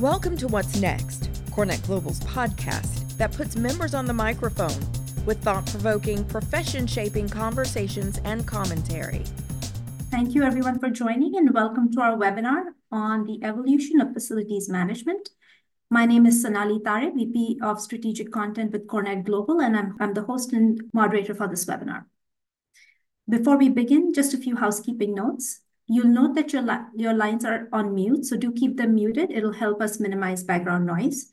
Welcome to What's Next, CoreNet Global's podcast that puts members on the microphone with thought provoking, profession shaping conversations and commentary. Thank you, everyone, for joining, and welcome to our webinar on the evolution of facilities management. My name is Sonali Tare, VP of Strategic Content with CoreNet Global, and I'm, I'm the host and moderator for this webinar. Before we begin, just a few housekeeping notes. You'll note that your, li your lines are on mute, so do keep them muted. It'll help us minimize background noise.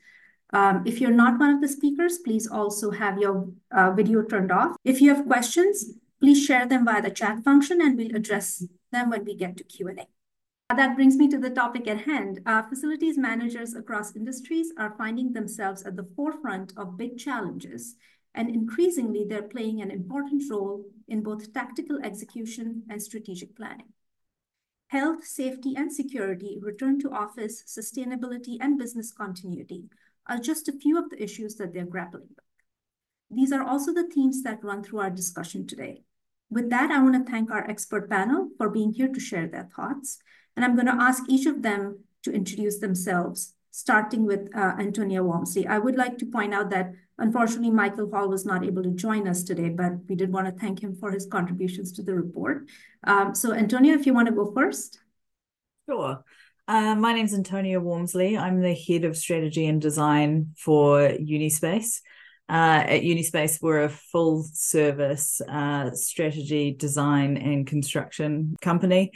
Um, if you're not one of the speakers, please also have your uh, video turned off. If you have questions, please share them via the chat function and we'll address them when we get to Q&A. That brings me to the topic at hand. Uh, facilities managers across industries are finding themselves at the forefront of big challenges, and increasingly they're playing an important role in both tactical execution and strategic planning. Health, safety, and security, return to office, sustainability, and business continuity are just a few of the issues that they're grappling with. These are also the themes that run through our discussion today. With that, I want to thank our expert panel for being here to share their thoughts. And I'm going to ask each of them to introduce themselves, starting with uh, Antonia Walmsley. I would like to point out that Unfortunately, Michael Hall was not able to join us today, but we did want to thank him for his contributions to the report. Um, so Antonia, if you want to go first. Sure. Uh, my name is Antonia Walmsley. I'm the head of strategy and design for Unispace. Uh, at Unispace, we're a full service uh, strategy, design, and construction company.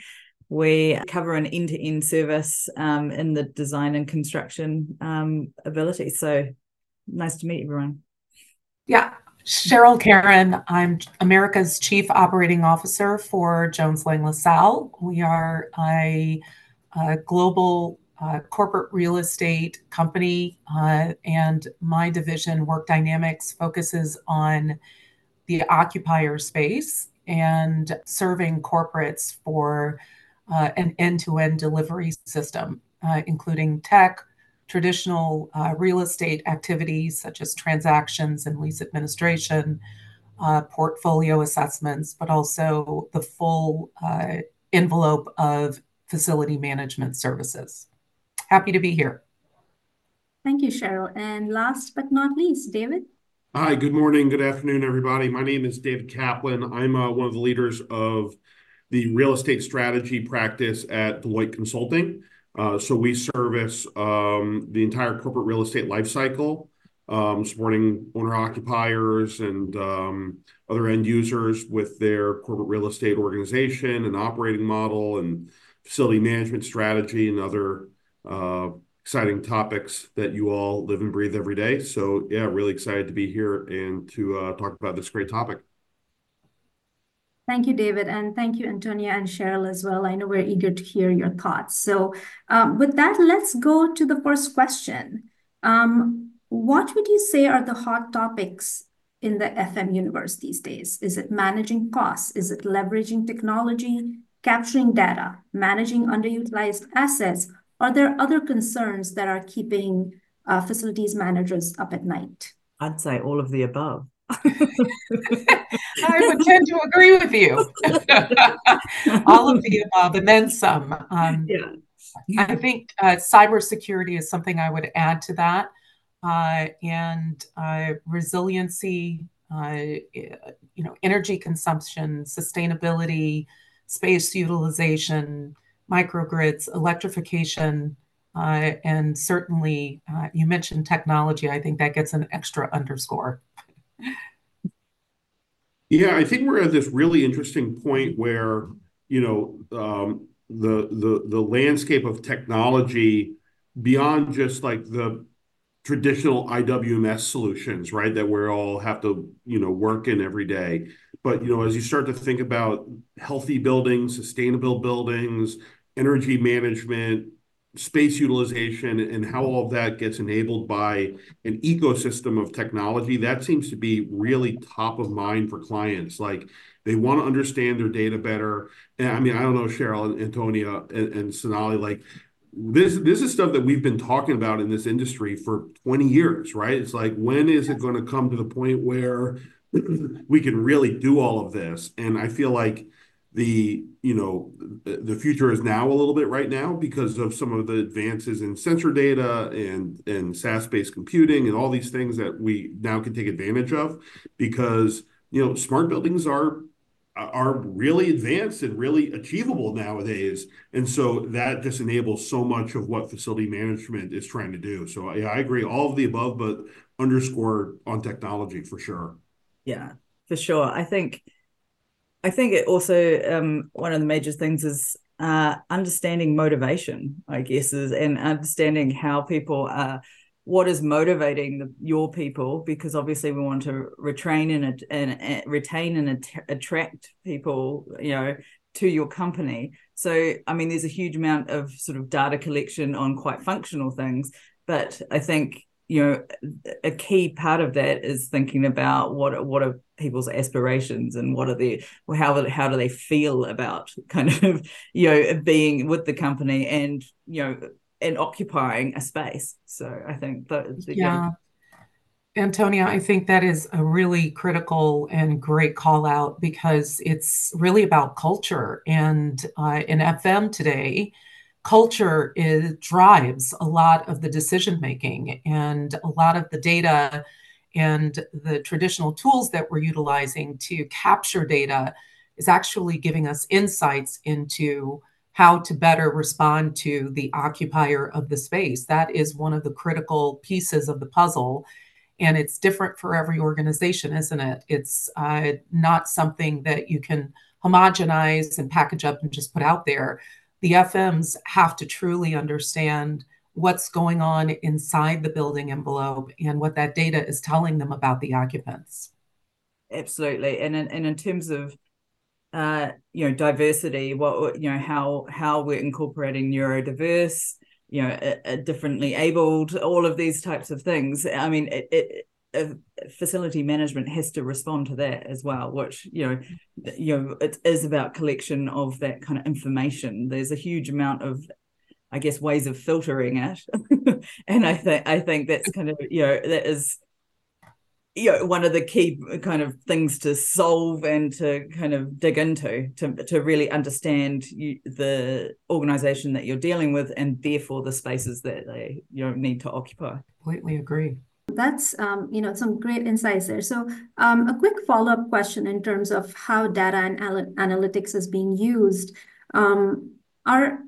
We cover an end to end service um, in the design and construction um, ability. So nice to meet everyone. Yeah, Cheryl Carron. I'm America's Chief Operating Officer for Jones Lang LaSalle. We are a, a global uh, corporate real estate company, uh, and my division, Work Dynamics, focuses on the occupier space and serving corporates for uh, an end to end delivery system, uh, including tech, traditional uh, real estate activities such as transactions and lease administration, uh, portfolio assessments, but also the full uh, envelope of facility management services. Happy to be here. Thank you, Cheryl. And last but not least, David. Hi, good morning, good afternoon, everybody. My name is David Kaplan. I'm uh, one of the leaders of the real estate strategy practice at Deloitte Consulting. Uh, so we service um, the entire corporate real estate life cycle, um, supporting owner-occupiers and um, other end users with their corporate real estate organization and operating model and facility management strategy and other uh, exciting topics that you all live and breathe every day. So yeah, really excited to be here and to uh, talk about this great topic. Thank you, David, and thank you, Antonia and Cheryl as well. I know we're eager to hear your thoughts. So um, with that, let's go to the first question. Um, what would you say are the hot topics in the FM universe these days? Is it managing costs? Is it leveraging technology, capturing data, managing underutilized assets? Are there other concerns that are keeping uh, facilities managers up at night? I'd say all of the above. I would tend to agree with you. All of the above and then some. Um, yeah. I think uh, cybersecurity is something I would add to that. Uh, and uh, resiliency, uh, you know, energy consumption, sustainability, space utilization, microgrids, electrification, uh, and certainly uh, you mentioned technology. I think that gets an extra underscore. Yeah, I think we're at this really interesting point where, you know, um, the the the landscape of technology beyond just like the traditional IWMS solutions, right? That we all have to, you know, work in every day. But, you know, as you start to think about healthy buildings, sustainable buildings, energy management, space utilization and how all of that gets enabled by an ecosystem of technology that seems to be really top of mind for clients. Like they want to understand their data better. And i mean i don't know cheryl and antonia and, and sonali like this this is stuff that we've been talking about in this industry for 20 years right? It's like when is it going to come to the point where we can really do all of this? And i feel like the you know, the future is now a little bit right now because of some of the advances in sensor data and and SaaS-based computing and all these things that we now can take advantage of because, you know, smart buildings are are really advanced and really achievable nowadays. And so that just enables so much of what facility management is trying to do. So yeah, I agree, all of the above, but underscore on technology for sure. Yeah, for sure. I think I think it also um, one of the major things is uh, understanding motivation. I guess is and understanding how people are. What is motivating the, your people? Because obviously we want to retrain and, and, and retain and at- attract people, you know, to your company. So, I mean, there's a huge amount of sort of data collection on quite functional things, but I think you know a key part of that is thinking about what what are people's aspirations and what are the how how do they feel about kind of you know being with the company and you know and occupying a space so i think that yeah Antonia, I think that is a really critical and great call out because it's really about culture. And uh, in FM today, culture is, drives a lot of the decision making and a lot of the data and the traditional tools that we're utilizing to capture data is actually giving us insights into how to better respond to the occupier of the space. That is one of the critical pieces of the puzzle. And it's different for every organization, isn't it? It's uh, not something that you can homogenize and package up and just put out there the FMs have to truly understand what's going on inside the building envelope and what that data is telling them about the occupants. Absolutely, and in, and in terms of uh, you know diversity, what you know how how we're incorporating neurodiverse, you know, a, a differently abled, all of these types of things. I mean, it, it facility management has to respond to that as well which you know you know it is about collection of that kind of information. There's a huge amount of i guess ways of filtering it. And i think i think that's kind of you know that is you know one of the key kind of things to solve and to kind of dig into to to really understand you, the organization that you're dealing with and therefore the spaces that they you know need to occupy. Completely agree that's um, you know some great insights there. So um, a quick follow-up question in terms of how data and analytics is being used. Um, are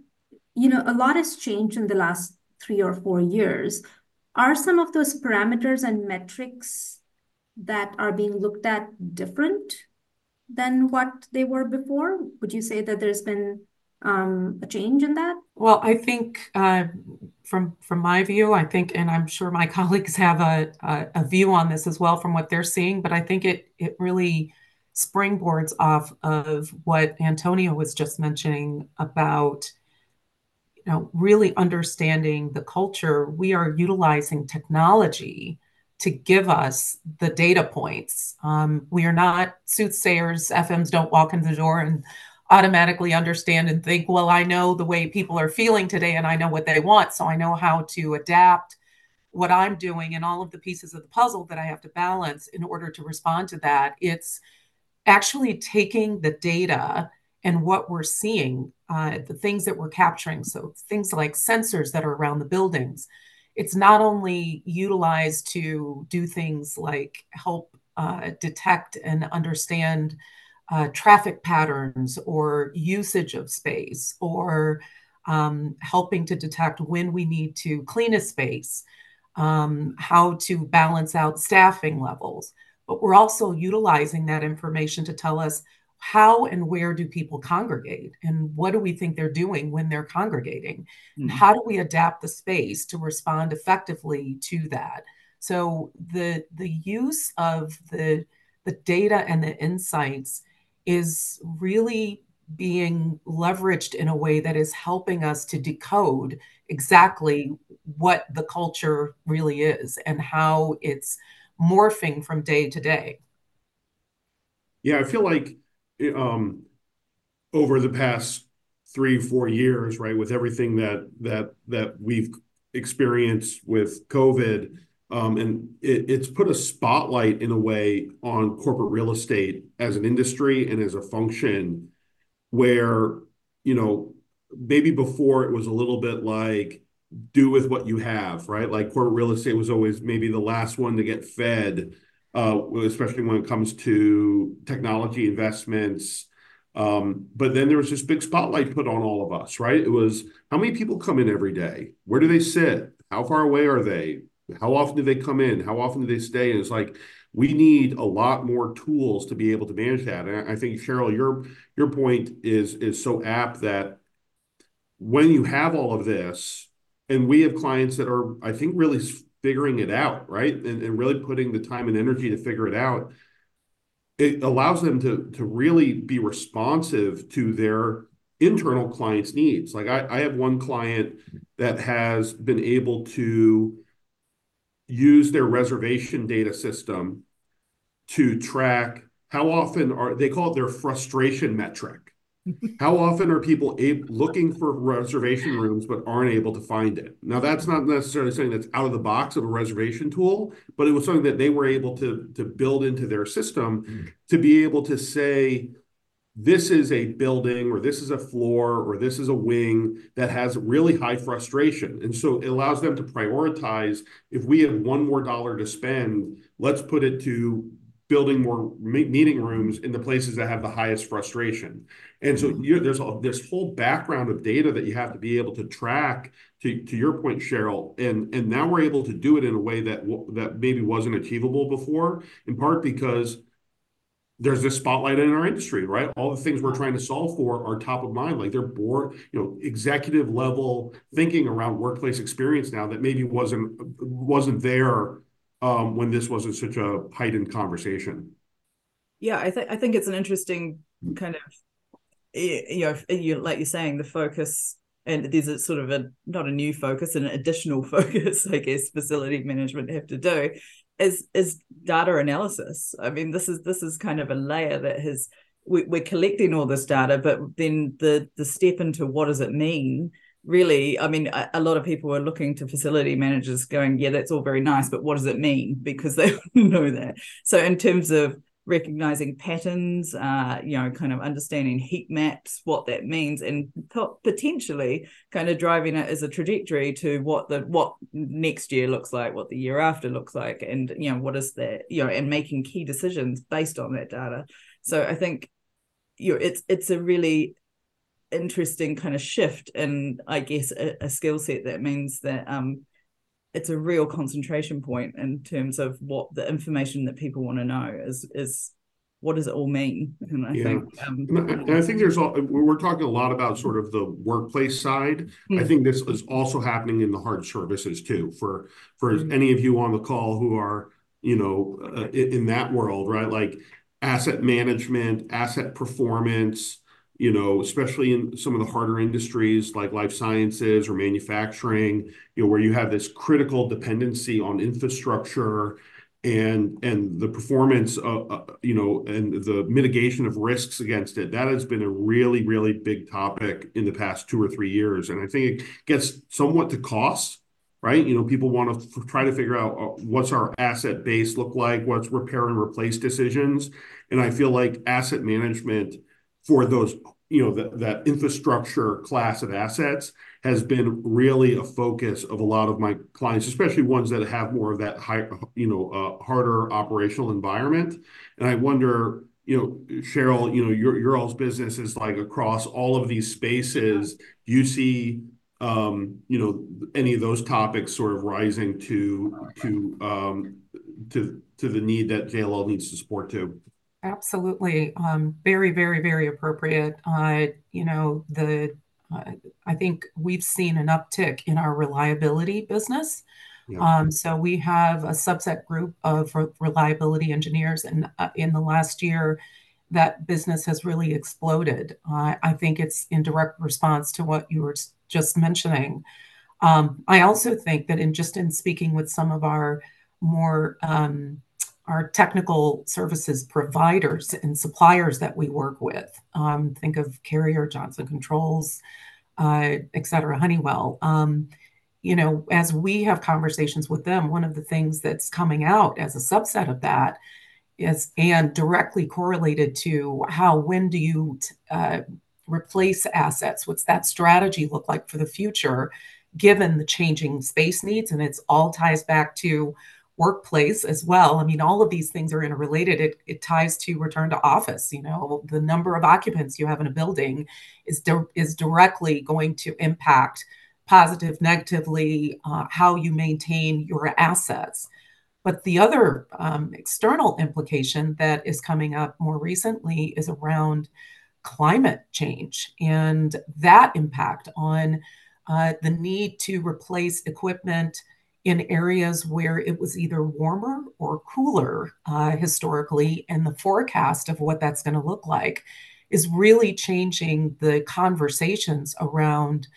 you know a lot has changed in the last three or four years. Are some of those parameters and metrics that are being looked at different than what they were before? Would you say that there's been um, a change in that? Well, I think uh, from from my view, I think, and I'm sure my colleagues have a, a, a view on this as well from what they're seeing, but I think it it really springboards off of what Antonia was just mentioning about you know really understanding the culture. We are utilizing technology to give us the data points. Um, we are not soothsayers. Fms don't walk in the door and automatically understand and think, well, I know the way people are feeling today and I know what they want. So I know how to adapt what I'm doing and all of the pieces of the puzzle that I have to balance in order to respond to that. It's actually taking the data and what we're seeing, uh, the things that we're capturing. So things like sensors that are around the buildings. It's not only utilized to do things like help uh, detect and understand uh, traffic patterns or usage of space or um, helping to detect when we need to clean a space, um, how to balance out staffing levels. But we're also utilizing that information to tell us how and where do people congregate and what do we think they're doing when they're congregating mm-hmm. and how do we adapt the space to respond effectively to that so the the use of the the data and the insights is really being leveraged in a way that is helping us to decode exactly what the culture really is and how it's morphing from day to day. Yeah, I feel like um, over the past three, four years, right, with everything that that that we've experienced with COVID, and it, it's put a spotlight in a way on corporate real estate as an industry and as a function where, you know, maybe before it was a little bit like do with what you have, right? Like corporate real estate was always maybe the last one to get fed, uh, especially when it comes to technology investments. Um, but then there was this big spotlight put on all of us, right? It was how many people come in every day? Where do they sit? How far away are they? How often do they come in? How often do they stay? And it's like we need a lot more tools to be able to manage that. And I think Cheryl, your your point is is so apt that when you have all of this, and we have clients that are, I think, really figuring it out, right? And, and really putting the time and energy to figure it out. It allows them to to really be responsive to their internal clients' needs. Like I, I have one client that has been able to use their reservation data system to track how often are they call it their frustration metric how often are people able, looking for reservation rooms but aren't able to find it? Now, that's not necessarily something that's out of the box of a reservation tool, but it was something that they were able to, to build into their system mm. to be able to say, this is a building or this is a floor or this is a wing that has really high frustration. And so it allows them to prioritize if we have one more dollar to spend, let's put it to building more meeting rooms in the places that have the highest frustration. And so mm-hmm. you, there's a, this whole background of data that you have to be able to track. To, to your point, Cheryl, and and now we're able to do it in a way that that maybe wasn't achievable before, in part because there's this spotlight in our industry, right? All the things we're trying to solve for are top of mind. Like they're board, you know, executive level thinking around workplace experience now that maybe wasn't wasn't there um, when this wasn't such a heightened conversation. Yeah, I think I think it's an interesting kind of you know you like you're saying the focus and there's a sort of a not a new focus an additional focus i guess facility management have to do is is data analysis. I mean this is this is kind of a layer that has we, we're collecting all this data but then the the step into what does it mean? Really i mean a, a, lot of people are looking to facility managers going yeah that's all very nice but what does it mean? Because they know that. So in terms of recognizing patterns uh you know kind of understanding heat maps what that means and potentially kind of driving it as a trajectory to what the what next year looks like what the year after looks like and you know what is that you know and making key decisions based on that data. So i think you know it's it's a really interesting kind of shift in i guess a, a skill set that means that um it's a real concentration point in terms of what the information that people want to know is is what does it all mean and i yeah. think um, and i think there's all we're talking a lot about sort of the workplace side mm-hmm. i think this is also happening in the hard services too for for mm-hmm. any of you on the call who are you know uh, in, in that world right like asset management asset performance you know, especially in some of the harder industries like life sciences or manufacturing, you know, where you have this critical dependency on infrastructure and and the performance, of, uh, you know, and the mitigation of risks against it. That has been a really, really big topic in the past two or three years, and I think it gets somewhat to cost. Right, you know, people want to f- try to figure out uh, what's our asset base look like, what's repair and replace decisions, and I feel like asset management for those, you know, that, infrastructure class of assets has been really a focus of a lot of my clients, especially ones that have more of that high, you know, uh, harder operational environment. And I wonder, you know, Cheryl, you know, your all's business is like across all of these spaces. Do you see, um, you know, any of those topics sort of rising to to um, to to the need that JLL needs to support too? Absolutely. Um, very, very, very appropriate. Uh, you know, the uh, I think we've seen an uptick in our reliability business. Yeah. Um, so we have a subset group of re- reliability engineers, and uh, in the last year, that business has really exploded. Uh, I think it's in direct response to what you were just mentioning. Um, I also think that in just in speaking with some of our more um, our technical services providers and suppliers that we work with. Um, think of Carrier, Johnson Controls, uh, et cetera, Honeywell. Um, you know, as we have conversations with them, one of the things that's coming out as a subset of that is, and directly correlated to how, when do you uh, replace assets? What's that strategy look like for the future, given the changing space needs? And it's all ties back to workplace as well. I mean, all of these things are interrelated. It, it ties to return to office. You know, the number of occupants you have in a building is di- is directly going to impact positive, negatively uh, how you maintain your assets. But the other um, external implication that is coming up more recently is around climate change and that impact on uh, the need to replace equipment in areas where it was either warmer or cooler uh, historically, and the forecast of what that's going to look like is really changing the conversations around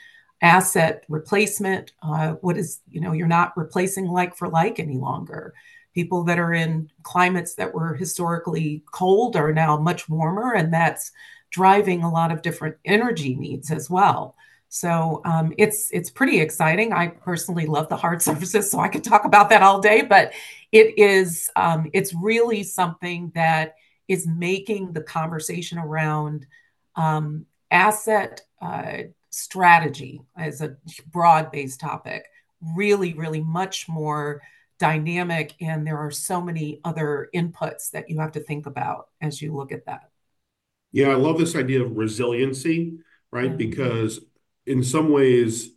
asset replacement. Uh, what is, you know, you're not replacing like for like any longer. People that are in climates that were historically cold are now much warmer, and that's driving a lot of different energy needs as well. So um, it's it's pretty exciting. I personally love the hard surfaces, so I could talk about that all day. But it is um, it's really something that is making the conversation around um, asset uh, strategy as a broad based topic really really much more dynamic and there are so many other inputs that you have to think about as you look at that yeah i love this idea of resiliency right mm-hmm. because in some ways,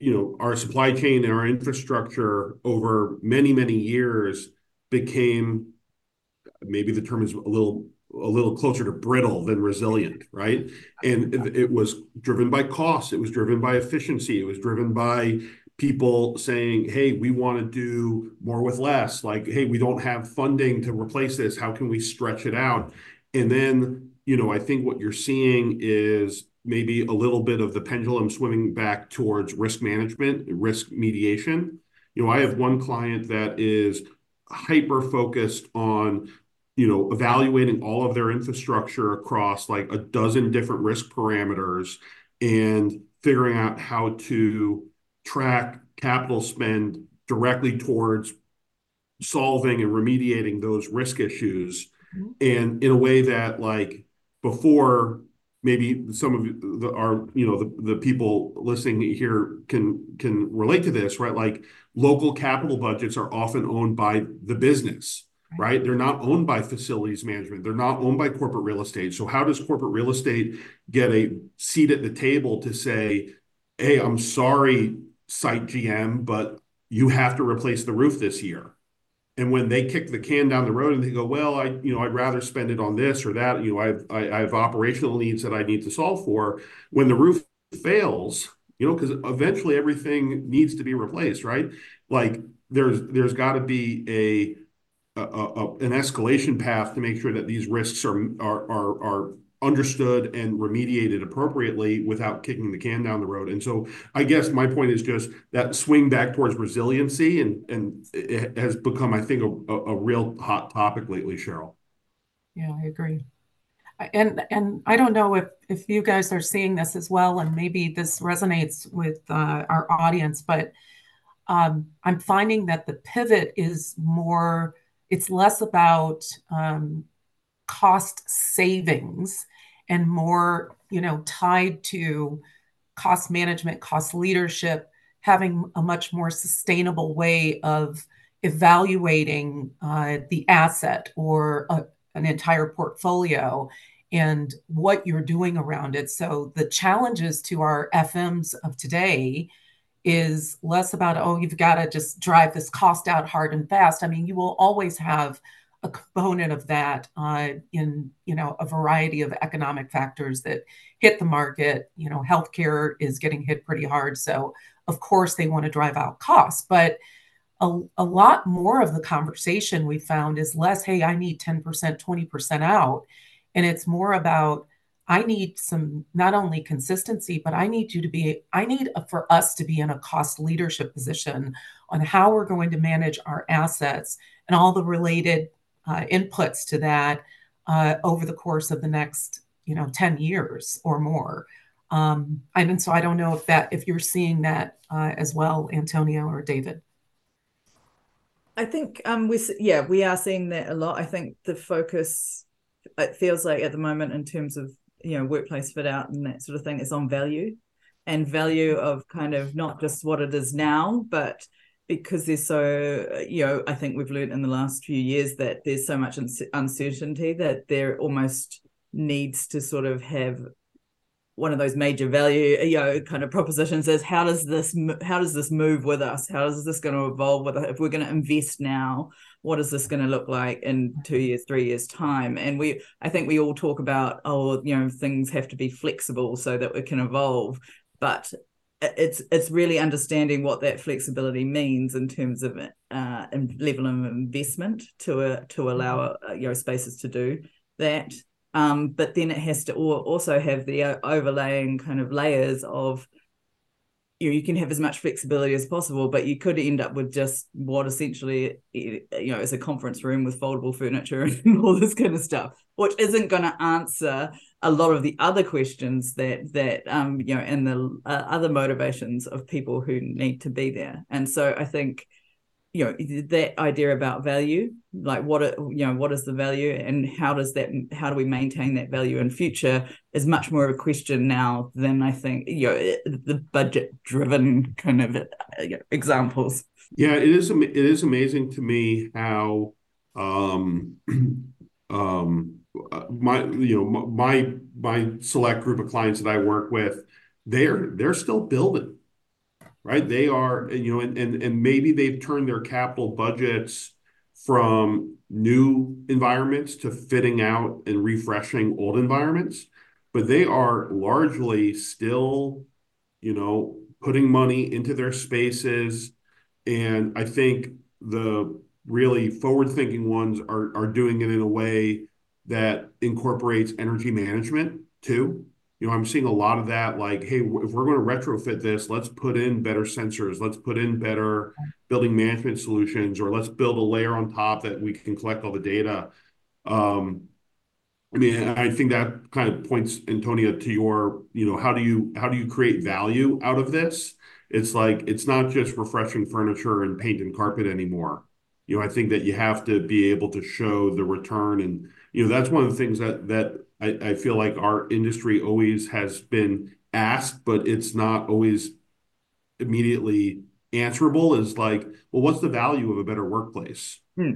you know, our supply chain and our infrastructure over many, many years became, maybe the term is a little a little closer to brittle than resilient, right? And it was driven by cost, it was driven by efficiency, it was driven by people saying, "Hey, we want to do more with less." Like, "Hey, we don't have funding to replace this. How can we stretch it out?" And then, you know, I think what you're seeing is maybe a little bit of the pendulum swimming back towards risk management, risk mediation. You know, I have one client that is hyper focused on you know evaluating all of their infrastructure across like a dozen different risk parameters and figuring out how to track capital spend directly towards solving and remediating those risk issues mm-hmm. and in a way that like before maybe some of the, our you know the, the people listening here can can relate to this right? Like local capital budgets are often owned by the business right. they're not owned by facilities management. They're not owned by corporate real estate. So how does corporate real estate get a seat at the table to say hey i'm sorry site gm but you have to replace the roof this year and when they kick the can down the road and they go, well, I, you know, I'd rather spend it on this or that, you know, I've, I, I have operational needs that I need to solve for. When the roof fails, you know, because eventually everything needs to be replaced, right? Like there's there's got to be a, a, a, an escalation path to make sure that these risks are are are, are understood and remediated appropriately without kicking the can down the road. And so I guess my point is just that swing back towards resiliency and and it has become, I think, a, a real hot topic lately, Cheryl. Yeah, I agree. And and I don't know if if you guys are seeing this as well, and maybe this resonates with uh, our audience, but um, I'm finding that the pivot is more. It's less about um, cost savings and more, you know, tied to cost management, cost leadership, having a much more sustainable way of evaluating uh, the asset or a, an entire portfolio and what you're doing around it. So the challenges to our FMs of today is less about, oh, you've got to just drive this cost out hard and fast. I mean, you will always have a component of that uh, in you know a variety of economic factors that hit the market. You know, healthcare is getting hit pretty hard, so of course they want to drive out costs. But a, a lot more of the conversation we found is less, hey, I need 10%, 20% out. And it's more about, I need some not only consistency, but I need you to be, I need for us to be in a cost leadership position on how we're going to manage our assets and all the related uh, inputs to that uh, over the course of the next you know 10 years or more. Um, and so i don't know if that if you're seeing that uh, as well antonia or david. I think um we yeah we are seeing that a lot. I think the focus it feels like at the moment in terms of you know workplace fit out and that sort of thing is on value and value of kind of not just what it is now but because there's so uh, you know i think we've learned in the last few years that there's so much uncertainty that there almost needs to sort of have one of those major value you know kind of propositions is how does this how does this move with us? How is this going to evolve with us? If we're going to invest now what is this going to look like in two years three years time? And we i think we all talk about oh you know things have to be flexible so that we can evolve. But it's it's really understanding what that flexibility means in terms of uh, level of investment to uh, to allow mm-hmm. uh, you know spaces to do that um, but then it has to also have the uh, overlaying kind of layers of you know, you can have as much flexibility as possible, but you could end up with just what essentially you know is a conference room with foldable furniture and all this kind of stuff, which isn't going to answer a lot of the other questions that that um you know and the uh, other motivations of people who need to be there. And so I think you know that idea about value like what it, you know what is the value and how does that how do we maintain that value in future is much more of a question now than i think you know the budget driven kind of uh, examples yeah it is it is amazing to me how um um Uh, my you know my my select group of clients that i work with they're they're still building right? They are, you know, and and and maybe they've turned their capital budgets from new environments to fitting out and refreshing old environments, but they are largely still, you know, putting money into their spaces. And I think the really forward-thinking ones are are doing it in a way that incorporates energy management too. You know, I'm seeing a lot of that, like, hey, if we're going to retrofit this, let's put in better sensors, let's put in better building management solutions, or let's build a layer on top that we can collect all the data. Um, I mean, I think that kind of points, Antonia, to your, you know, how do you how do you create value out of this? It's like it's not just refreshing furniture and paint and carpet anymore. You know, I think that you have to be able to show the return, and you know, that's one of the things that that I, I feel like our industry always has been asked, but it's not always immediately answerable is like, well, what's the value of a better workplace? Hmm.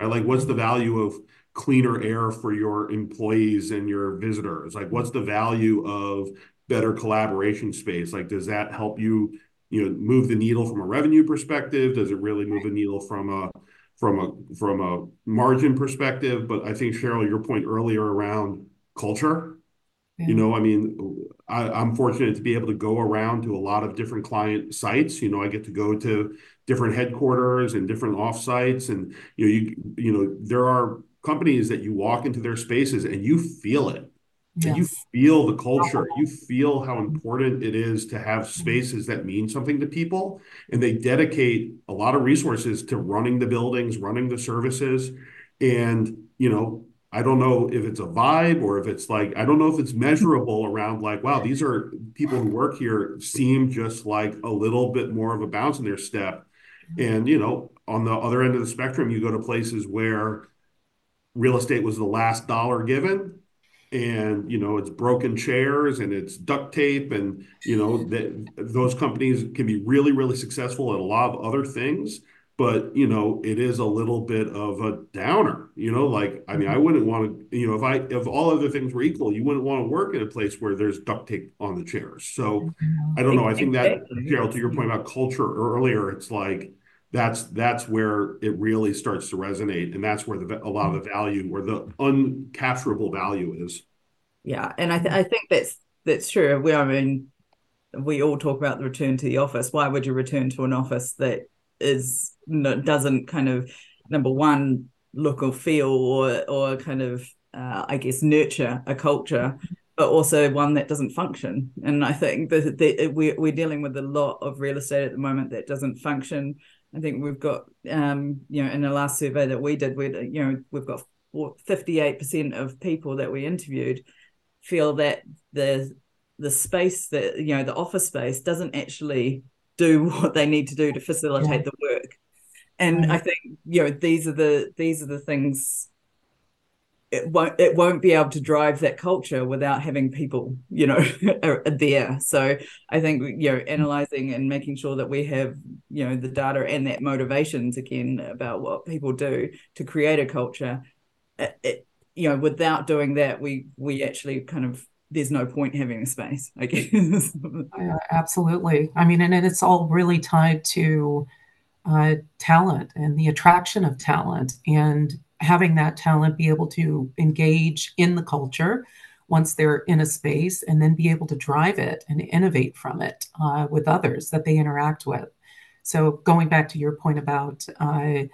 Right? Like, what's the value of cleaner air for your employees and your visitors? Like, what's the value of better collaboration space? Like, does that help you, you know, move the needle from a revenue perspective? Does it really move the needle from a from a from a margin perspective? But I think Cheryl, your point earlier around culture. You know, I mean, I'm fortunate to be able to go around to a lot of different client sites. You know, I get to go to different headquarters and different offsites, and you know, you you know, there are companies that you walk into their spaces and you feel it. Yes. And you feel the culture. You feel how important it is to have mm-hmm. spaces that mean something to people. And they dedicate a lot of resources to running the buildings, running the services. And, you know, I don't know if it's a vibe or if it's like, I don't know if it's measurable around like, wow, these are people who work here seem just like a little bit more of a bounce in their step. And, you know, on the other end of the spectrum, you go to places where real estate was the last dollar given and you know it's broken chairs and it's duct tape and you know that those companies can be really really successful at a lot of other things but you know it is a little bit of a downer you know like i mean i mm-hmm. wouldn't want to you know if i if all other things were equal you wouldn't want to work in a place where there's duct tape on the chairs. So i don't know i think that cheryl to your point about culture earlier it's like that's that's where it really starts to resonate and that's where the a lot of the value where the uncapturable value is. Yeah and i, th- I think that's that's true. We i mean we all talk about the return to the office. Why would you return to an office that is doesn't kind of number one look or feel or or kind of uh, I guess nurture a culture, but also one that doesn't function. And I think that, that we're we're dealing with a lot of real estate at the moment that doesn't function. I think we've got um, you know in the last survey that we did, we you know we've got fifty eight percent of people that we interviewed feel that the the space that you know the office space doesn't actually do what they need to do to facilitate yeah. the work and i think you know these are the these are the things it won't it won't be able to drive that culture without having people you know there. So i think you know analyzing and making sure that we have you know the data and that motivations again about what people do to create a culture it, it, you know without doing that we we actually kind of there's no point having a space i guess. Yeah, absolutely. I mean and it's all really tied to uh, talent and the attraction of talent. And having that talent be able to engage in the culture once they're in a space and then be able to drive it and innovate from it uh, with others that they interact with. So going back to your point about uh,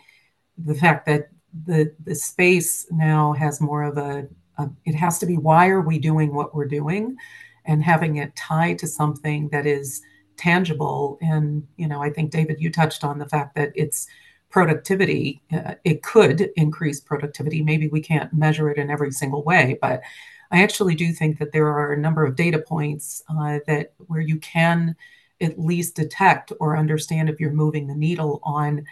the fact that the the space now has more of a, a, it has to be why are we doing what we're doing and having it tied to something that is tangible and you know i think david you touched on the fact that it's productivity, uh, it could increase productivity. Maybe we can't measure it in every single way, but I actually do think that there are a number of data points uh, that where you can at least detect or understand if you're moving the needle on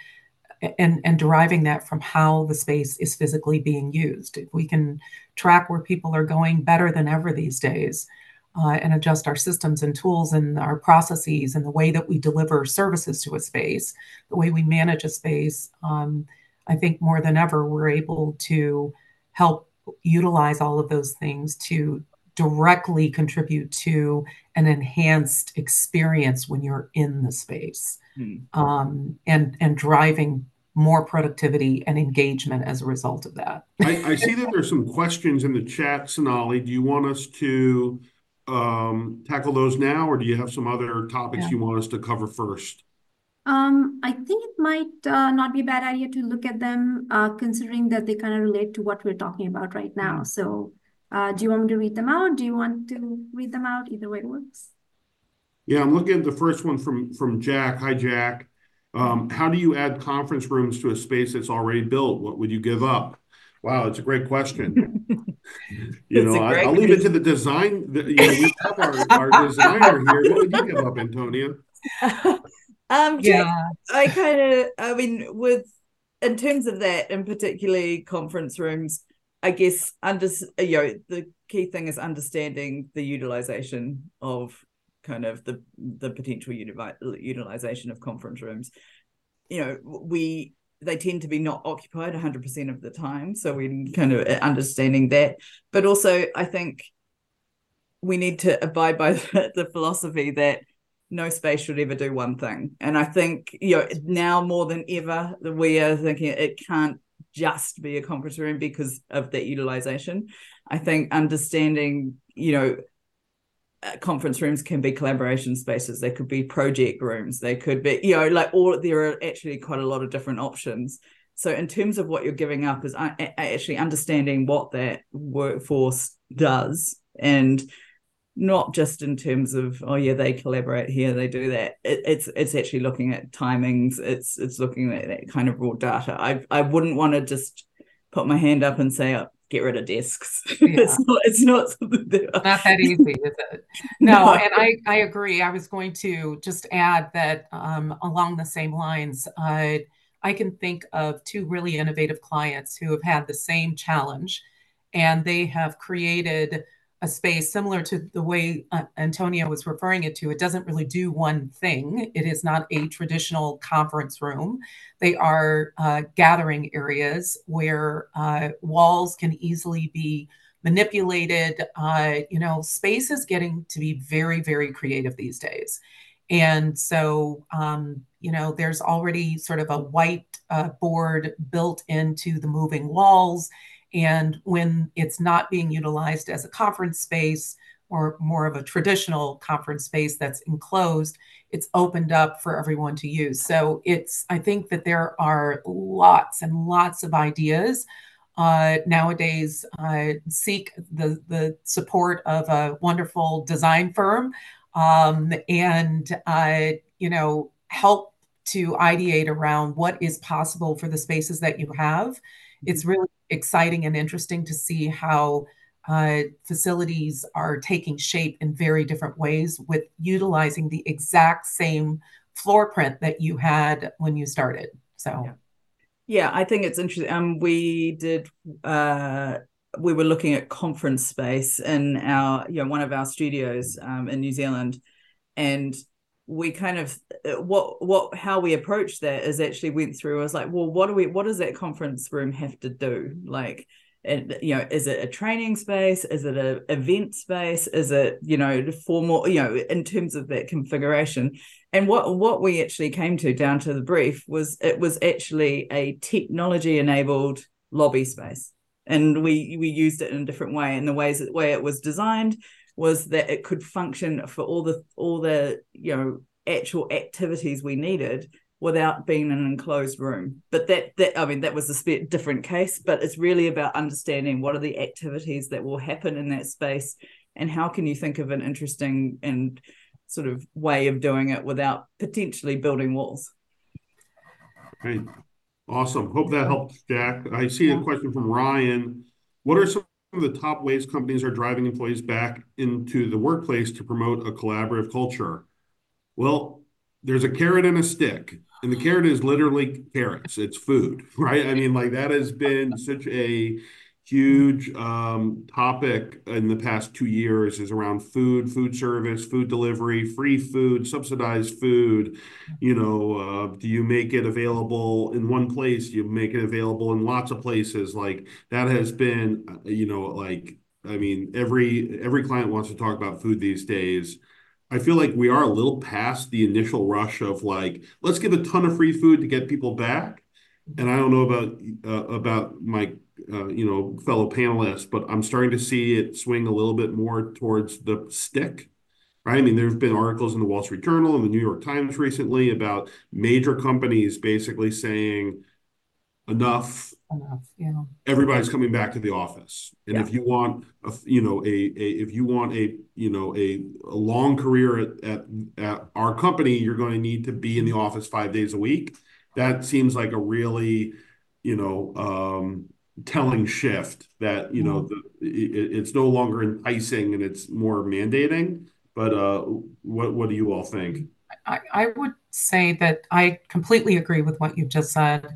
and and deriving that from how the space is physically being used. If we can track where people are going better than ever these days, uh, and adjust our systems and tools and our processes and the way that we deliver services to a space, the way we manage a space, um, I think more than ever, we're able to help utilize all of those things to directly contribute to an enhanced experience when you're in the space hmm. um, and, and driving more productivity and engagement as a result of that. I, I see that there's some questions in the chat, Sonali. Do you want us to um, tackle those now, or do you have some other topics yeah. you want us to cover first? Um, I think it might uh, not be a bad idea to look at them, uh, considering that they kind of relate to what we're talking about right now. Mm. So, uh, do you want me to read them out? Do you want to read them out? Either way works. Yeah, I'm looking at the first one from from Jack. Hi, Jack. Um, how do you add conference rooms to a space that's already built? What would you give up? Wow, it's a great question. you know, I, will leave it to the design. The, you know, we have our, our designer here. What would you give up, Antonia? um, yeah, I kind of, I mean, with in terms of that, and particularly conference rooms, I guess under you know the key thing is understanding the utilization of kind of the the potential utilization of conference rooms. You know, we they tend to be not occupied 100% of the time so we're kind of uh, understanding that. But also i think we need to abide by the, the, philosophy that no space should ever do one thing. And i think you know now more than ever we are thinking it can't just be a conference room because of that utilization. I think understanding you know Uh, conference rooms can be collaboration spaces. They could be project rooms. They could be you know like all there are actually quite a lot of different options. So in terms of what you're giving up is actually understanding what that workforce does and not just in terms of oh yeah they collaborate here they do that. It, it's it's actually looking at timings. It's it's looking at that kind of raw data. I i wouldn't want to just put my hand up and say get rid of discs. Yeah. it's not it's not not that easy, is it? No, no, and I I agree. I was going to just add that um, along the same lines, uh, I can think of two really innovative clients who have had the same challenge, and they have created a space similar to the way uh, Antonia was referring it to. It doesn't really do one thing. It is not a traditional conference room. They are uh, gathering areas where uh, walls can easily be manipulated. Uh, you know, space is getting to be very, very creative these days. And so, um, you know, there's already sort of a white uh, board built into the moving walls and when it's not being utilized as a conference space or more of a traditional conference space that's enclosed, it's opened up for everyone to use. So it's, I think that there are lots and lots of ideas. Uh, nowadays, uh, seek the, the support of a wonderful design firm um, and, uh, you know, help to ideate around what is possible for the spaces that you have. It's really exciting and interesting to see how uh, facilities are taking shape in very different ways with utilizing the exact same floor print that you had when you started. So, yeah, yeah I think it's interesting. Um, we did uh, we were looking at conference space in our you know one of our studios um, in New Zealand, and we kind of uh, what what how we approached that is actually went through. I was like, well, what do we what does that conference room have to do? Like, and you know, is it a training space? Is it a event space? Is it you know formal? You know, in terms of that configuration. And what what we actually came to down to the brief was it was actually a technology enabled lobby space and we we used it in a different way and the ways the way it was designed was that it could function for all the all the you know actual activities we needed without being in an enclosed room but that that i mean that was a different case but it's really about understanding what are the activities that will happen in that space and how can you think of an interesting and sort of way of doing it without potentially building walls Great. Awesome. Hope that helps, Jack. I see a question from Ryan. What are some of the top ways companies are driving employees back into the workplace to promote a collaborative culture? Well, there's a carrot and a stick, and the carrot is literally carrots. It's food, right? I mean, like that has been such a huge um, topic in the past two years is around food, food service, food delivery, free food, subsidized food. You know, uh, do you make it available in one place? You make it available in lots of places? Like that has been, uh, you know, like I mean, every every client wants to talk about food these days. I feel like we are a little past the initial rush of like, let's give a ton of free food to get people back. And I don't know about uh, about my uh, you know, fellow panelists, but I'm starting to see it swing a little bit more towards the stick, right? I mean, there's been articles in the Wall Street Journal and the New York Times recently about major companies basically saying enough. Enough, yeah. Everybody's coming back to the office, and yeah. if you want, a, you know, a, a if you want a you know a, a long career at, at at our company, you're going to need to be in the office five days a week. That seems like a really, you know, um, telling shift that you know mm-hmm. it's no longer enticing and it's more mandating. But uh, what what do you all think? I, I would say that i completely agree with what you've just said.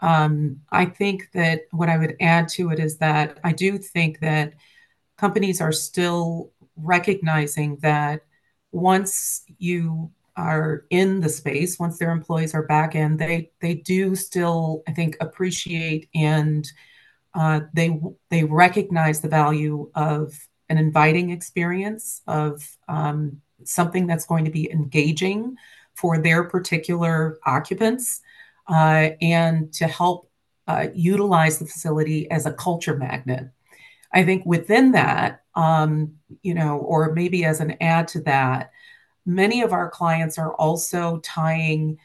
Um, i think that what i would add to it is that i do think that companies are still recognizing that once you are in the space once their employees are back in they they do still i think appreciate and uh, they they recognize the value of an inviting experience of um, something that's going to be engaging for their particular occupants uh, and to help uh, utilize the facility as a culture magnet. I think within that, um, you know, or maybe as an add to that, many of our clients are also tying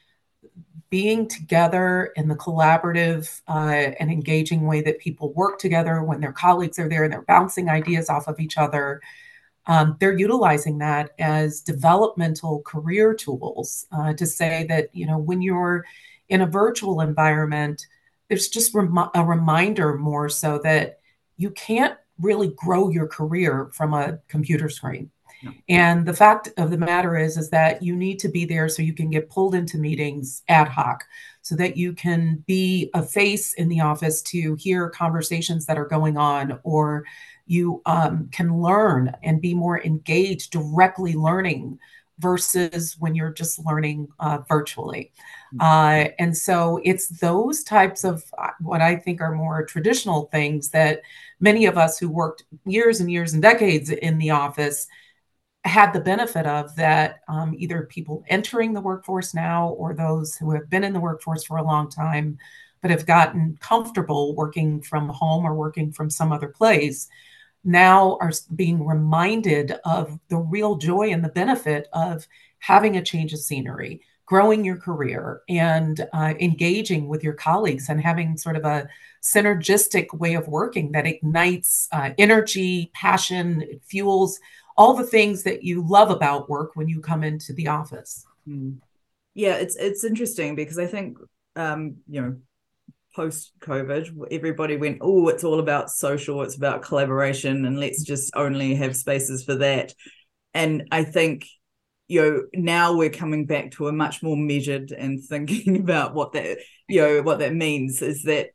being together in the collaborative uh, and engaging way that people work together when their colleagues are there and they're bouncing ideas off of each other. Um, they're utilizing that as developmental career tools uh, to say that, you know, when you're in a virtual environment, there's just rem- a reminder more so that you can't really grow your career from a computer screen. And the fact of the matter is, is that you need to be there so you can get pulled into meetings ad hoc, so that you can be a face in the office to hear conversations that are going on, or you um, can learn and be more engaged, directly learning versus when you're just learning uh, virtually. Mm-hmm. Uh, and so it's those types of uh, what I think are more traditional things that many of us who worked years and years and decades in the office had the benefit of that um, either people entering the workforce now or those who have been in the workforce for a long time but have gotten comfortable working from home or working from some other place now are being reminded of the real joy and the benefit of having a change of scenery growing your career and uh, engaging with your colleagues and having sort of a synergistic way of working that ignites uh, energy passion fuels all the things that you love about work when you come into the office. Mm. Yeah, it's it's interesting because I think um, you know, post COVID, everybody went, oh, it's all about social, it's about collaboration, and let's just only have spaces for that. And I think you know now we're coming back to a much more measured and thinking about what that you know what that means is that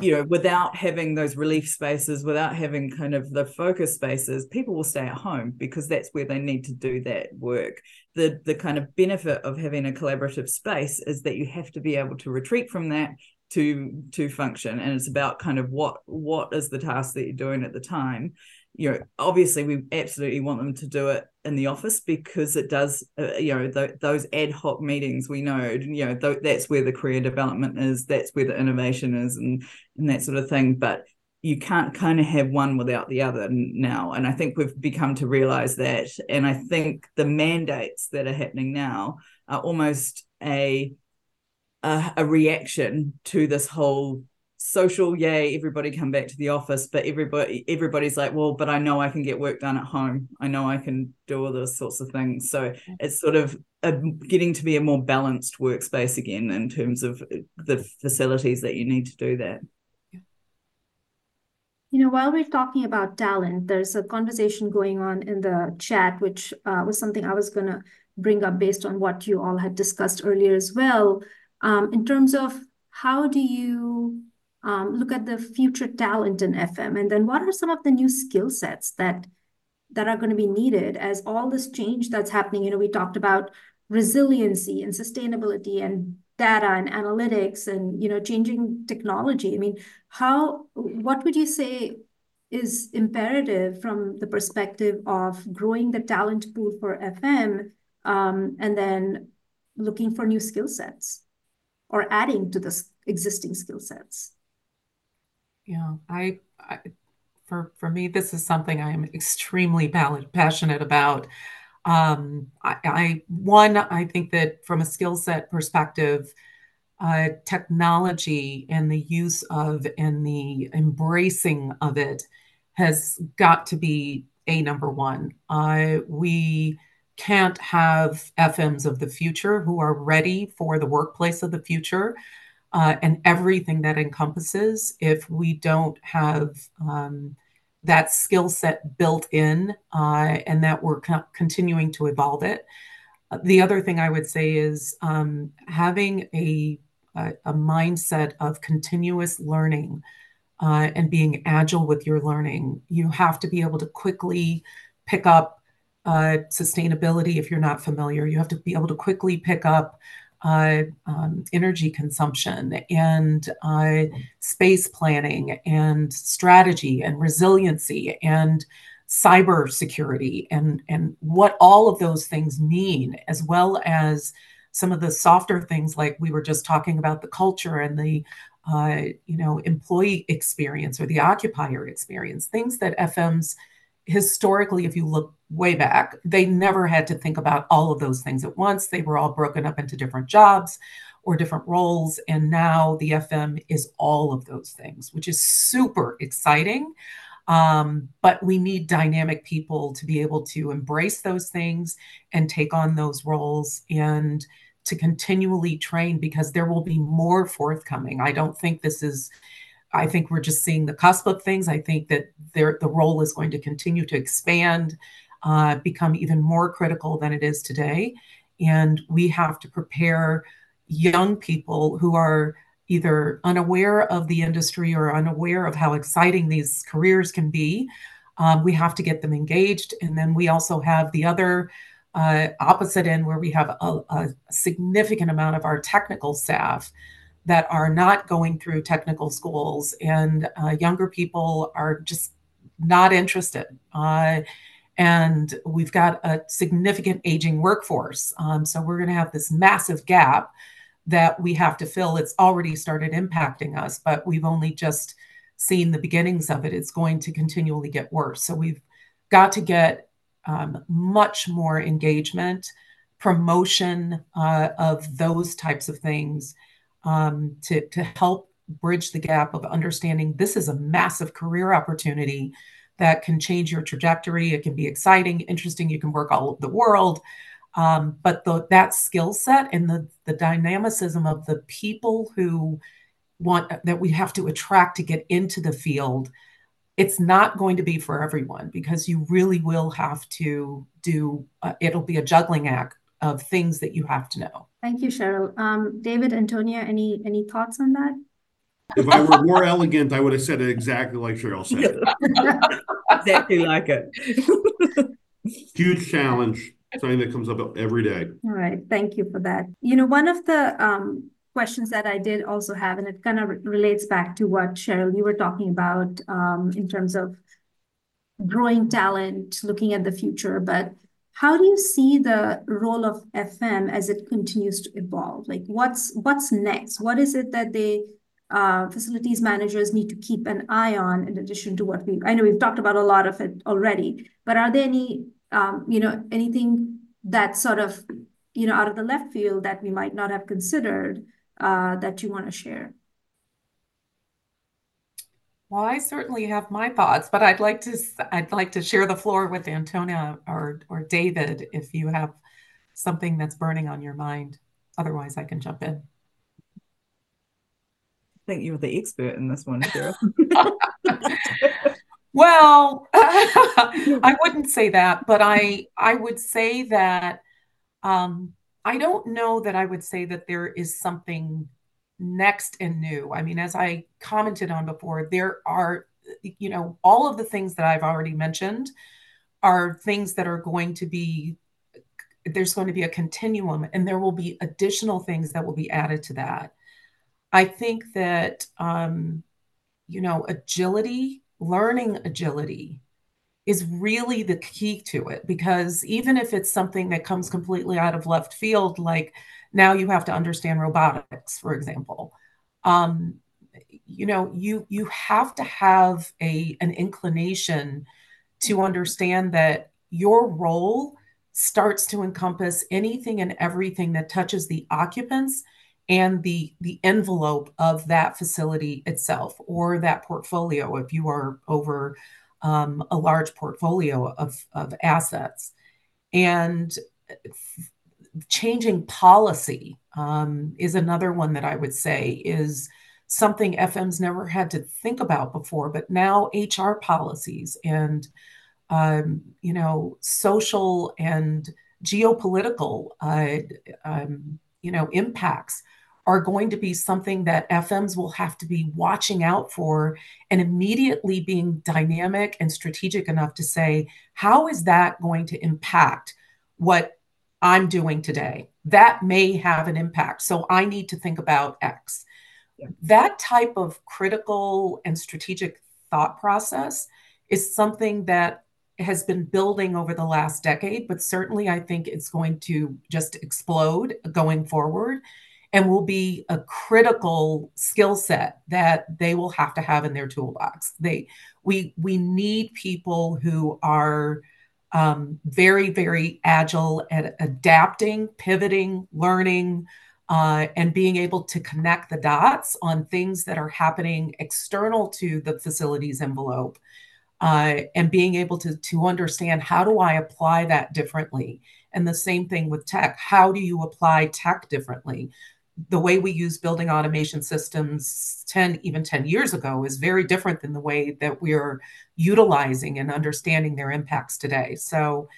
you know, without having those relief spaces, without having kind of the focus spaces, people will stay at home because that's where they need to do that work. The the kind of benefit of having a collaborative space is that you have to be able to retreat from that to to function and it's about kind of what what is the task that you're doing at the time you know obviously we absolutely want them to do it in the office because it does uh, you know th- those ad hoc meetings we know you know th- that's where the career development is that's where the innovation is and and that sort of thing. But you can't kind of have one without the other now. And i think we've become to realize that. And i think the mandates that are happening now are almost a a, a reaction to this whole social yay everybody come back to the office but everybody everybody's like well but i know i can get work done at home. I know i can do all those sorts of things. So it's sort of a, getting to be a more balanced workspace again in terms of the facilities that you need to do that. You know while we're talking about talent there's a conversation going on in the chat which uh, was something i was going to bring up based on what you all had discussed earlier as well. Um, in terms of how do you um, look at the future talent in FM, and then what are some of the new skill sets that that are going to be needed as all this change that's happening? You know, we talked about resiliency and sustainability and data and analytics and you know changing technology. I mean, how what would you say is imperative from the perspective of growing the talent pool for FM um, and then looking for new skill sets? or adding to the existing skill sets? Yeah, I, I for for me, this is something I'm extremely passionate about. Um, I, I one, I think that from a skill set perspective, uh, technology and the use of and the embracing of it has got to be a number one. Uh, we can't have FMs of the future who are ready for the workplace of the future uh, and everything that encompasses if we don't have um, that skill set built in uh, and that we're co- continuing to evolve it. The other thing I would say is um, having a, a, a, mindset of continuous learning uh, and being agile with your learning. You have to be able to quickly pick up uh, sustainability, if you're not familiar, you have to be able to quickly pick up uh, um, energy consumption and uh, space planning and strategy and resiliency and cyber security and, and what all of those things mean, as well as some of the softer things like we were just talking about the culture and the uh, you know employee experience or the occupier experience, things that FMs historically, if you look way back, they never had to think about all of those things at once. They were all broken up into different jobs or different roles. And now the FM is all of those things, which is super exciting. Um, but we need dynamic people to be able to embrace those things and take on those roles and to continually train because there will be more forthcoming. I don't think this is I think we're just seeing the cusp of things. I think that there, the role is going to continue to expand, uh, become even more critical than it is today. And we have to prepare young people who are either unaware of the industry or unaware of how exciting these careers can be. Um, we have to get them engaged. And then we also have the other uh, opposite end where we have a, a significant amount of our technical staff that are not going through technical schools, and uh, younger people are just not interested. Uh, and we've got a significant aging workforce. Um, so we're going to have this massive gap that we have to fill. It's already started impacting us, but we've only just seen the beginnings of it. It's going to continually get worse. So we've got to get um, much more engagement, promotion uh, of those types of things um, to, to help bridge the gap of understanding this is a massive career opportunity that can change your trajectory. It can be exciting, interesting. You can work all over the world. Um, but the, that skill set and the, the dynamicism of the people who want that we have to attract to get into the field, it's not going to be for everyone because you really will have to do, uh, it'll be a juggling act of things that you have to know. Thank you, Cheryl. Um, David, Antonia, any any thoughts on that? if I were more elegant, I would have said it exactly like Cheryl said. exactly like it. Huge challenge, something that comes up every day. All right, thank you for that. You know, one of the um, questions that I did also have, and it kind of re relates back to what Cheryl you were talking about um, in terms of growing talent, looking at the future, but how do you see the role of FM as it continues to evolve? Like what's what's next? What is it that they uh, facilities managers need to keep an eye on in addition to what we I know we've talked about a lot of it already, but are there any um, you know anything that sort of you know out of the left field that we might not have considered uh, that you want to share? Well, I certainly have my thoughts, but I'd like to I'd like to share the floor with Antonia or or David if you have something that's burning on your mind. Otherwise, I can jump in. I think you're the expert in this one, Cheryl. well, I wouldn't say that, but I I would say that um, I don't know that I would say that there is something next and new. I mean, as I commented on before, there are, you know, all of the things that I've already mentioned are things that are going to be, there's going to be a continuum and there will be additional things that will be added to that. I think that, um, you know, agility, learning agility is really the key to it because even if it's something that comes completely out of left field, like, now you have to understand robotics, for example. Um, you know, you you have to have a an inclination to understand that your role starts to encompass anything and everything that touches the occupants and the the envelope of that facility itself or that portfolio if you are over um, a large portfolio of, of assets and changing policy um, is another one that I would say is something FM's never had to think about before, but now HR policies and um, you know social and geopolitical uh, um, you know impacts are going to be something that FMs will have to be watching out for and immediately being dynamic and strategic enough to say, how is that going to impact what I'm doing today. That may have an impact. So I need to think about X. Yeah. That type of critical and strategic thought process is something that has been building over the last decade, but certainly I think it's going to just explode going forward and will be a critical skill set that they will have to have in their toolbox. They we we need people who are um, very, very agile at adapting, pivoting, learning, uh, and being able to connect the dots on things that are happening external to the facilities envelope uh, and being able to, to understand how do I apply that differently? And the same thing with tech. How do you apply tech differently? the way we use building automation systems 10 even 10 years ago is very different than the way that we're utilizing and understanding their impacts today. So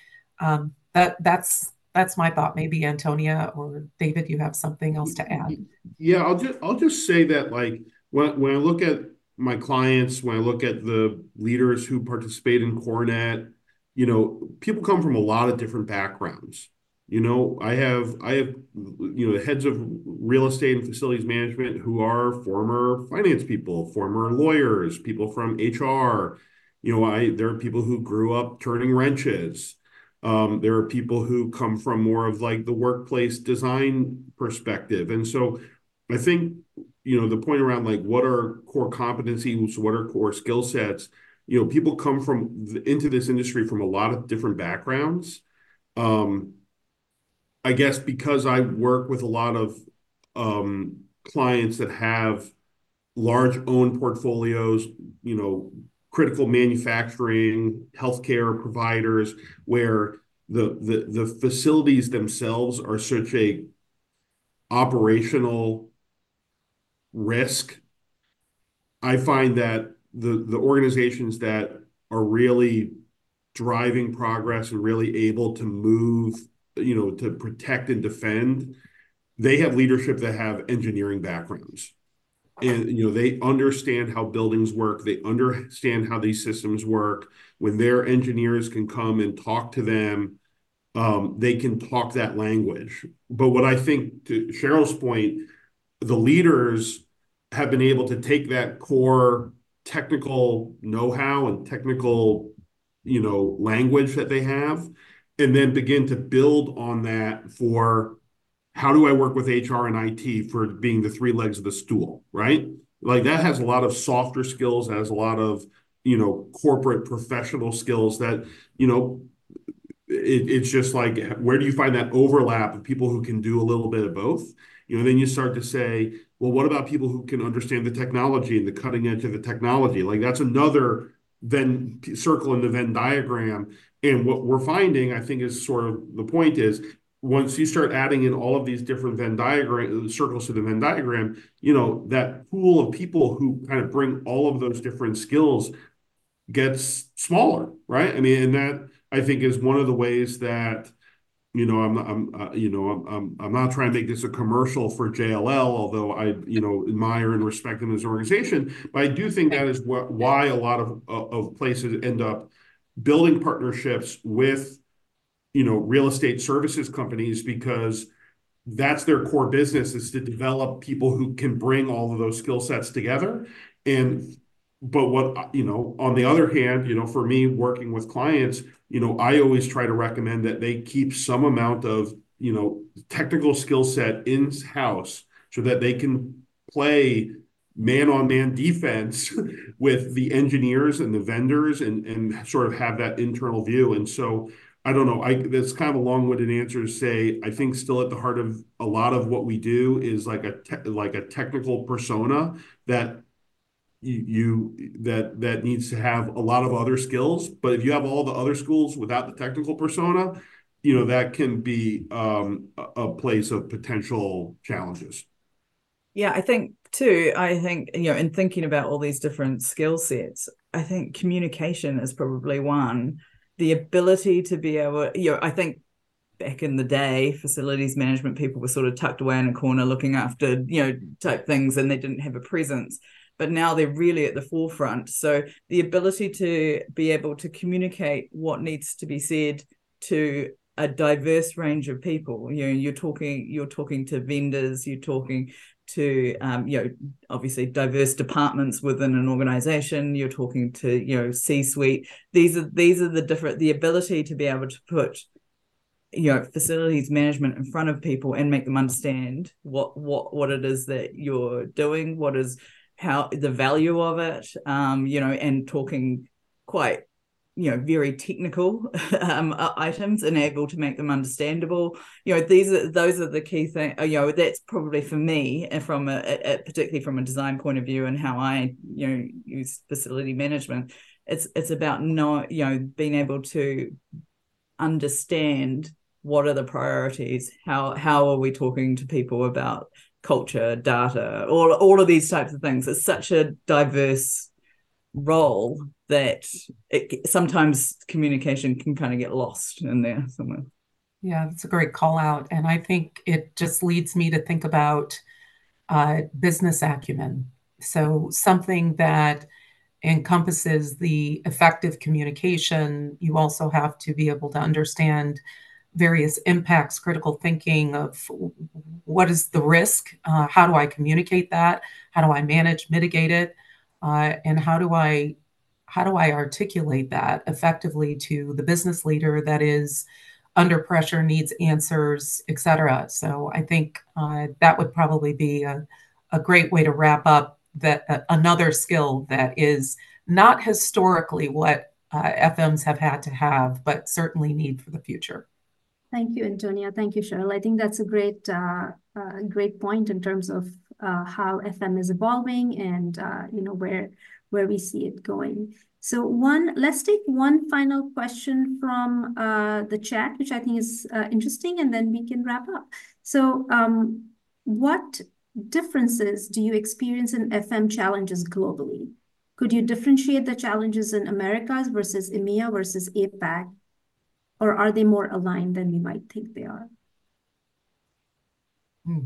um, that that's that's my thought. Maybe antonia or david you have something else to add? Yeah i'll just i'll just say that like when, when i look at my clients when i look at the leaders who participate in CoreNet you know people come from a lot of different backgrounds. You know, I have I have you know the heads of real estate and facilities management who are former finance people, former lawyers, people from HR. You know, I there are people who grew up turning wrenches. Um, there are people who come from more of like the workplace design perspective, and so I think you know the point around like what are core competencies, what are core skill sets. You know, people come from into this industry from a lot of different backgrounds. Um, I guess because I work with a lot of um, clients that have large own portfolios, you know, critical manufacturing, healthcare providers, where the the the facilities themselves are such a operational risk. I find that the the organizations that are really driving progress and really able to move you know, to protect and defend, they have leadership that have engineering backgrounds. And you know they understand how buildings work they understand how these systems work. When their engineers can come and talk to them um, they can talk that language. But what i think to cheryl's point the leaders have been able to take that core technical know-how and technical you know language that they have and then begin to build on that for how do I work with HR and IT for being the three legs of the stool, right? Like that has a lot of softer skills, has a lot of, you know, corporate professional skills that, you know, it, it's just like, where do you find that overlap of people who can do a little bit of both? You know, then you start to say, well, what about people who can understand the technology and the cutting edge of the technology? Like that's another Venn circle in the Venn diagram. And what we're finding, I think, is sort of the point is once you start adding in all of these different Venn diagram circles to the Venn diagram, you know, that pool of people who kind of bring all of those different skills gets smaller, right? I mean, and that I think is one of the ways that, you know, I'm, I'm, uh, you know, I'm, I'm, I'm not trying to make this a commercial for JLL, although I, you know, admire and respect them as an organization, but I do think that is what, why a lot of, of places end up building partnerships with you know real estate services companies because that's their core business is to develop people who can bring all of those skill sets together. And but what you know on the other hand you know for me working with clients you know i always try to recommend that they keep some amount of you know technical skill set in house so that they can play man on man defense with the engineers and the vendors and and sort of have that internal view. And so I don't know. I that's kind of a long-winded answer to say. I think still at the heart of a lot of what we do is like a te- like a technical persona that you, you that that needs to have a lot of other skills. But if you have all the other skills without the technical persona, you know that can be um, a, a place of potential challenges. Yeah, I think too. I think you know, in thinking about all these different skill sets, I think communication is probably one the ability to be able, you know, I think back in the day, facilities management people were sort of tucked away in a corner looking after, you know, type things and they didn't have a presence. But now they're really at the forefront. So the ability to be able to communicate what needs to be said to a diverse range of people. You know, you're talking, you're talking to vendors, you're talking to um, you know obviously diverse departments within an organization. You're talking to you know c suite these are these are the different the ability to be able to put you know facilities management in front of people and make them understand what what what it is that you're doing what is how the value of it um you know and talking quite you know very technical um, items and able to make them understandable. You know these are those are the key things uh, you know that's probably for me uh, from a, a, particularly from a design point of view and how i you know use facility management. It's it's about not you know being able to understand what are the priorities how how are we talking to people about culture data all all of these types of things. It's such a diverse role that it, sometimes communication can kind of get lost in there somewhere. Yeah, that's a great call out. And I think it just leads me to think about uh, business acumen. So, something that encompasses the effective communication, you also have to be able to understand various impacts, critical thinking of what is the risk, uh, how do I communicate that, how do I manage, mitigate it uh, and how do I how do I articulate that effectively to the business leader that is under pressure, needs answers, et cetera. So I think uh, that would probably be a, a great way to wrap up that uh, another skill that is not historically what uh, FMs have had to have, but certainly need for the future. Thank you, Antonia. Thank you, Cheryl. I think that's a great, uh, uh, great point in terms of uh, how FM is evolving and you know where where we see it going. So one, let's take one final question from uh, the chat, which I think is uh, interesting, and then we can wrap up. So um, what differences do you experience in FM challenges globally? Could you differentiate the challenges in Americas versus EMEA versus APAC? Or are they more aligned than we might think they are? Hmm.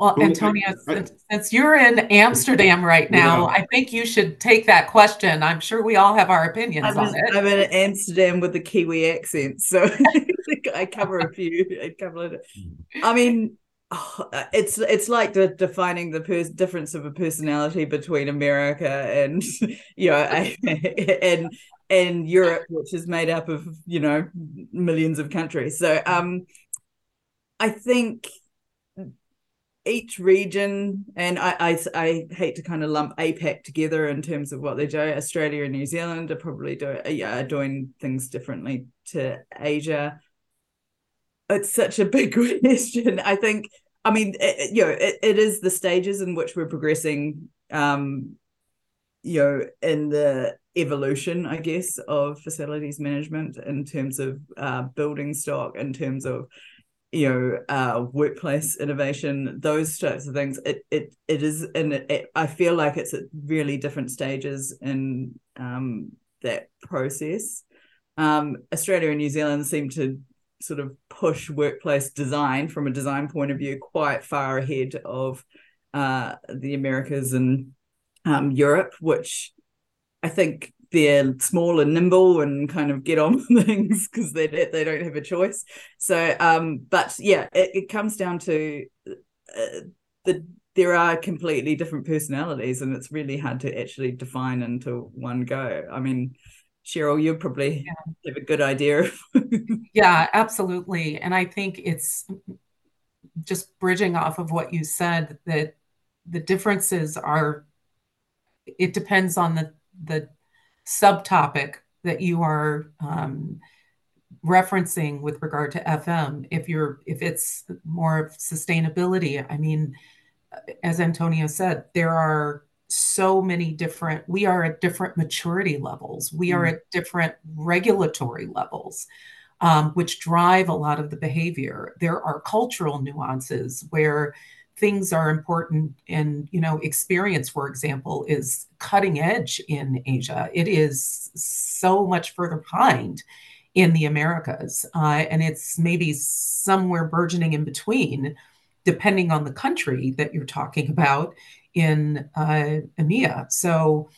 Well, Antonia, since, since, you're in Amsterdam right now, yeah. I think you should take that question. I'm sure we all have our opinions I'm on just, it. I'm in Amsterdam with the Kiwi accent, so I cover a few. I cover it. I mean, it's it's like the defining the pers- difference of a personality between America and you know and and Europe, which is made up of you know millions of countries. So um, I think each region, and I, I, I hate to kind of lump APAC together in terms of what they do. Australia and New Zealand are probably do, yeah, doing things differently to Asia. It's such a big question. I think. I mean, it, you know, it, it is the stages in which we're progressing. Um, you know, in the evolution, I guess, of facilities management in terms of uh, building stock, in terms of you know uh workplace innovation those types of things. It it it is and it, i feel like it's at really different stages in um that process. Um australia and new zealand seem to sort of push workplace design from a design point of view quite far ahead of uh the americas and um europe which i think they're small and nimble and kind of get on things because they they don't have a choice. So, um, but yeah, it, it comes down to uh, the there are completely different personalities, and it's really hard to actually define into one go. I mean. Cheryl, you probably yeah. have a good idea. yeah, absolutely. And I think it's just bridging off of what you said that the differences are it depends on the the subtopic that you are um, referencing with regard to FM. If you're if it's more of sustainability, I mean, as Antonia said, there are so many different. We are at different maturity levels. We are at different regulatory levels. Um, which drive a lot of the behavior. There are cultural nuances where things are important and you know experience for example is cutting edge in asia. It is so much further behind in the americas uh, and it's maybe somewhere burgeoning in between depending on the country that you're talking about in uh, emea so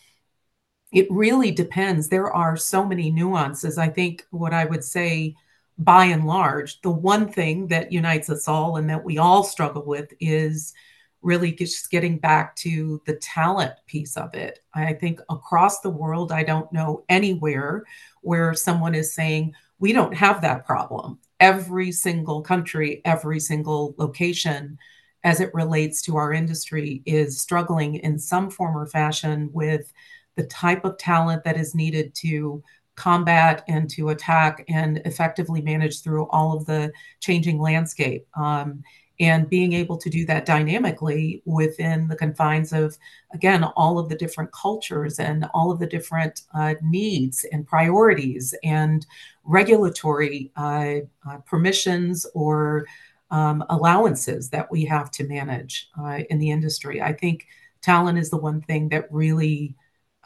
it really depends. There are so many nuances. I think what i would say by and large, the one thing that unites us all and that we all struggle with is really just getting back to the talent piece of it. I think across the world, I don't know anywhere where someone is saying, we don't have that problem. Every single country, every single location, as it relates to our industry, is struggling in some form or fashion with the type of talent that is needed to combat and to attack and effectively manage through all of the changing landscape. Um, and being able to do that dynamically within the confines of, again, all of the different cultures and all of the different uh, needs and priorities and regulatory uh, uh, permissions or um, allowances that we have to manage uh, in the industry. I think talent is the one thing that really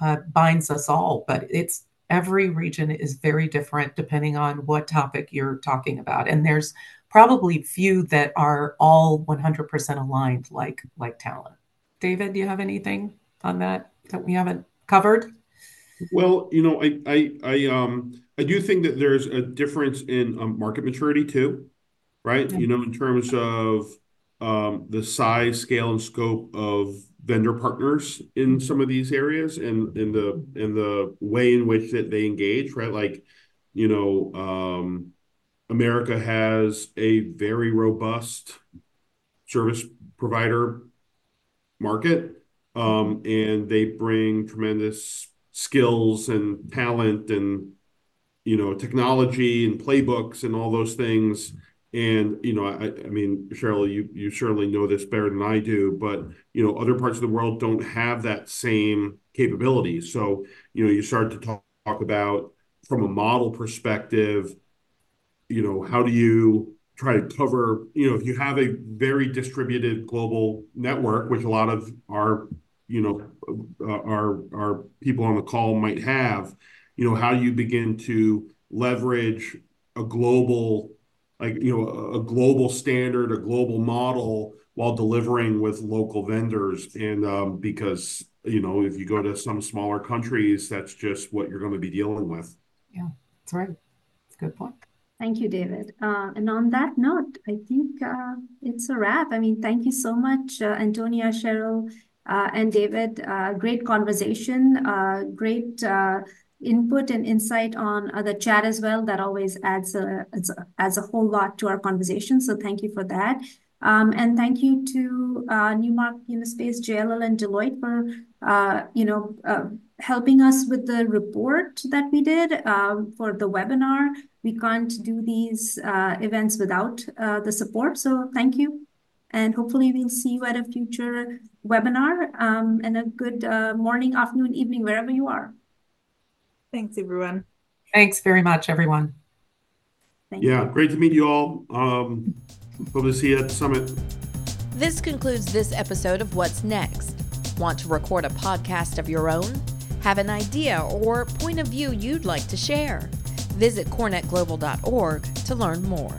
uh, binds us all, but it's every region is very different depending on what topic you're talking about. And there's probably few that are all 100% aligned like like talent. David do you have anything on that that we haven't covered? Well you know i i i um i do think that there's a difference in um, market maturity too right? Yeah. you know in terms of um, the size scale and scope of vendor partners in some of these areas and in the in the way in which that they engage right? Like you know um, america has a very robust service provider market um, and they bring tremendous skills and talent and you know technology and playbooks and all those things and you know, I, I mean, Cheryl, you you certainly know this better than I do, but you know, other parts of the world don't have that same capability. So you know, you start to talk, talk about from a model perspective. You know, how do you try to cover? You know, if you have a very distributed global network, which a lot of our you know uh, our our people on the call might have, you know, how do you begin to leverage a global like you know a global standard a global model while delivering with local vendors. And um, because, you know, if you go to some smaller countries, that's just what you're going to be dealing with. Yeah, that's right. That's a good point. Thank you, David. Uh, and on that note, I think uh, it's a wrap. I mean, thank you so much, uh, Antonia, Cheryl, uh, and David. Uh, great conversation, uh, great input and insight on the chat as well. That always adds a, adds a whole lot to our conversation. So thank you for that. Um, and thank you to Newmark Unispace, JLL, and Deloitte for, uh, you know, helping us with the report that we did um, for the webinar. We can't do these uh, events without uh, the support. So thank you. And hopefully we'll see you at a future webinar um, and a good uh, morning, afternoon, evening, wherever you are. Thanks, everyone. Thanks very much, everyone. Thank yeah, you. great to meet you all. Um, hope to see you at the summit. This concludes this episode of What's Next. Want to record a podcast of your own? Have an idea or point of view you'd like to share? Visit corenetglobal.org to learn more.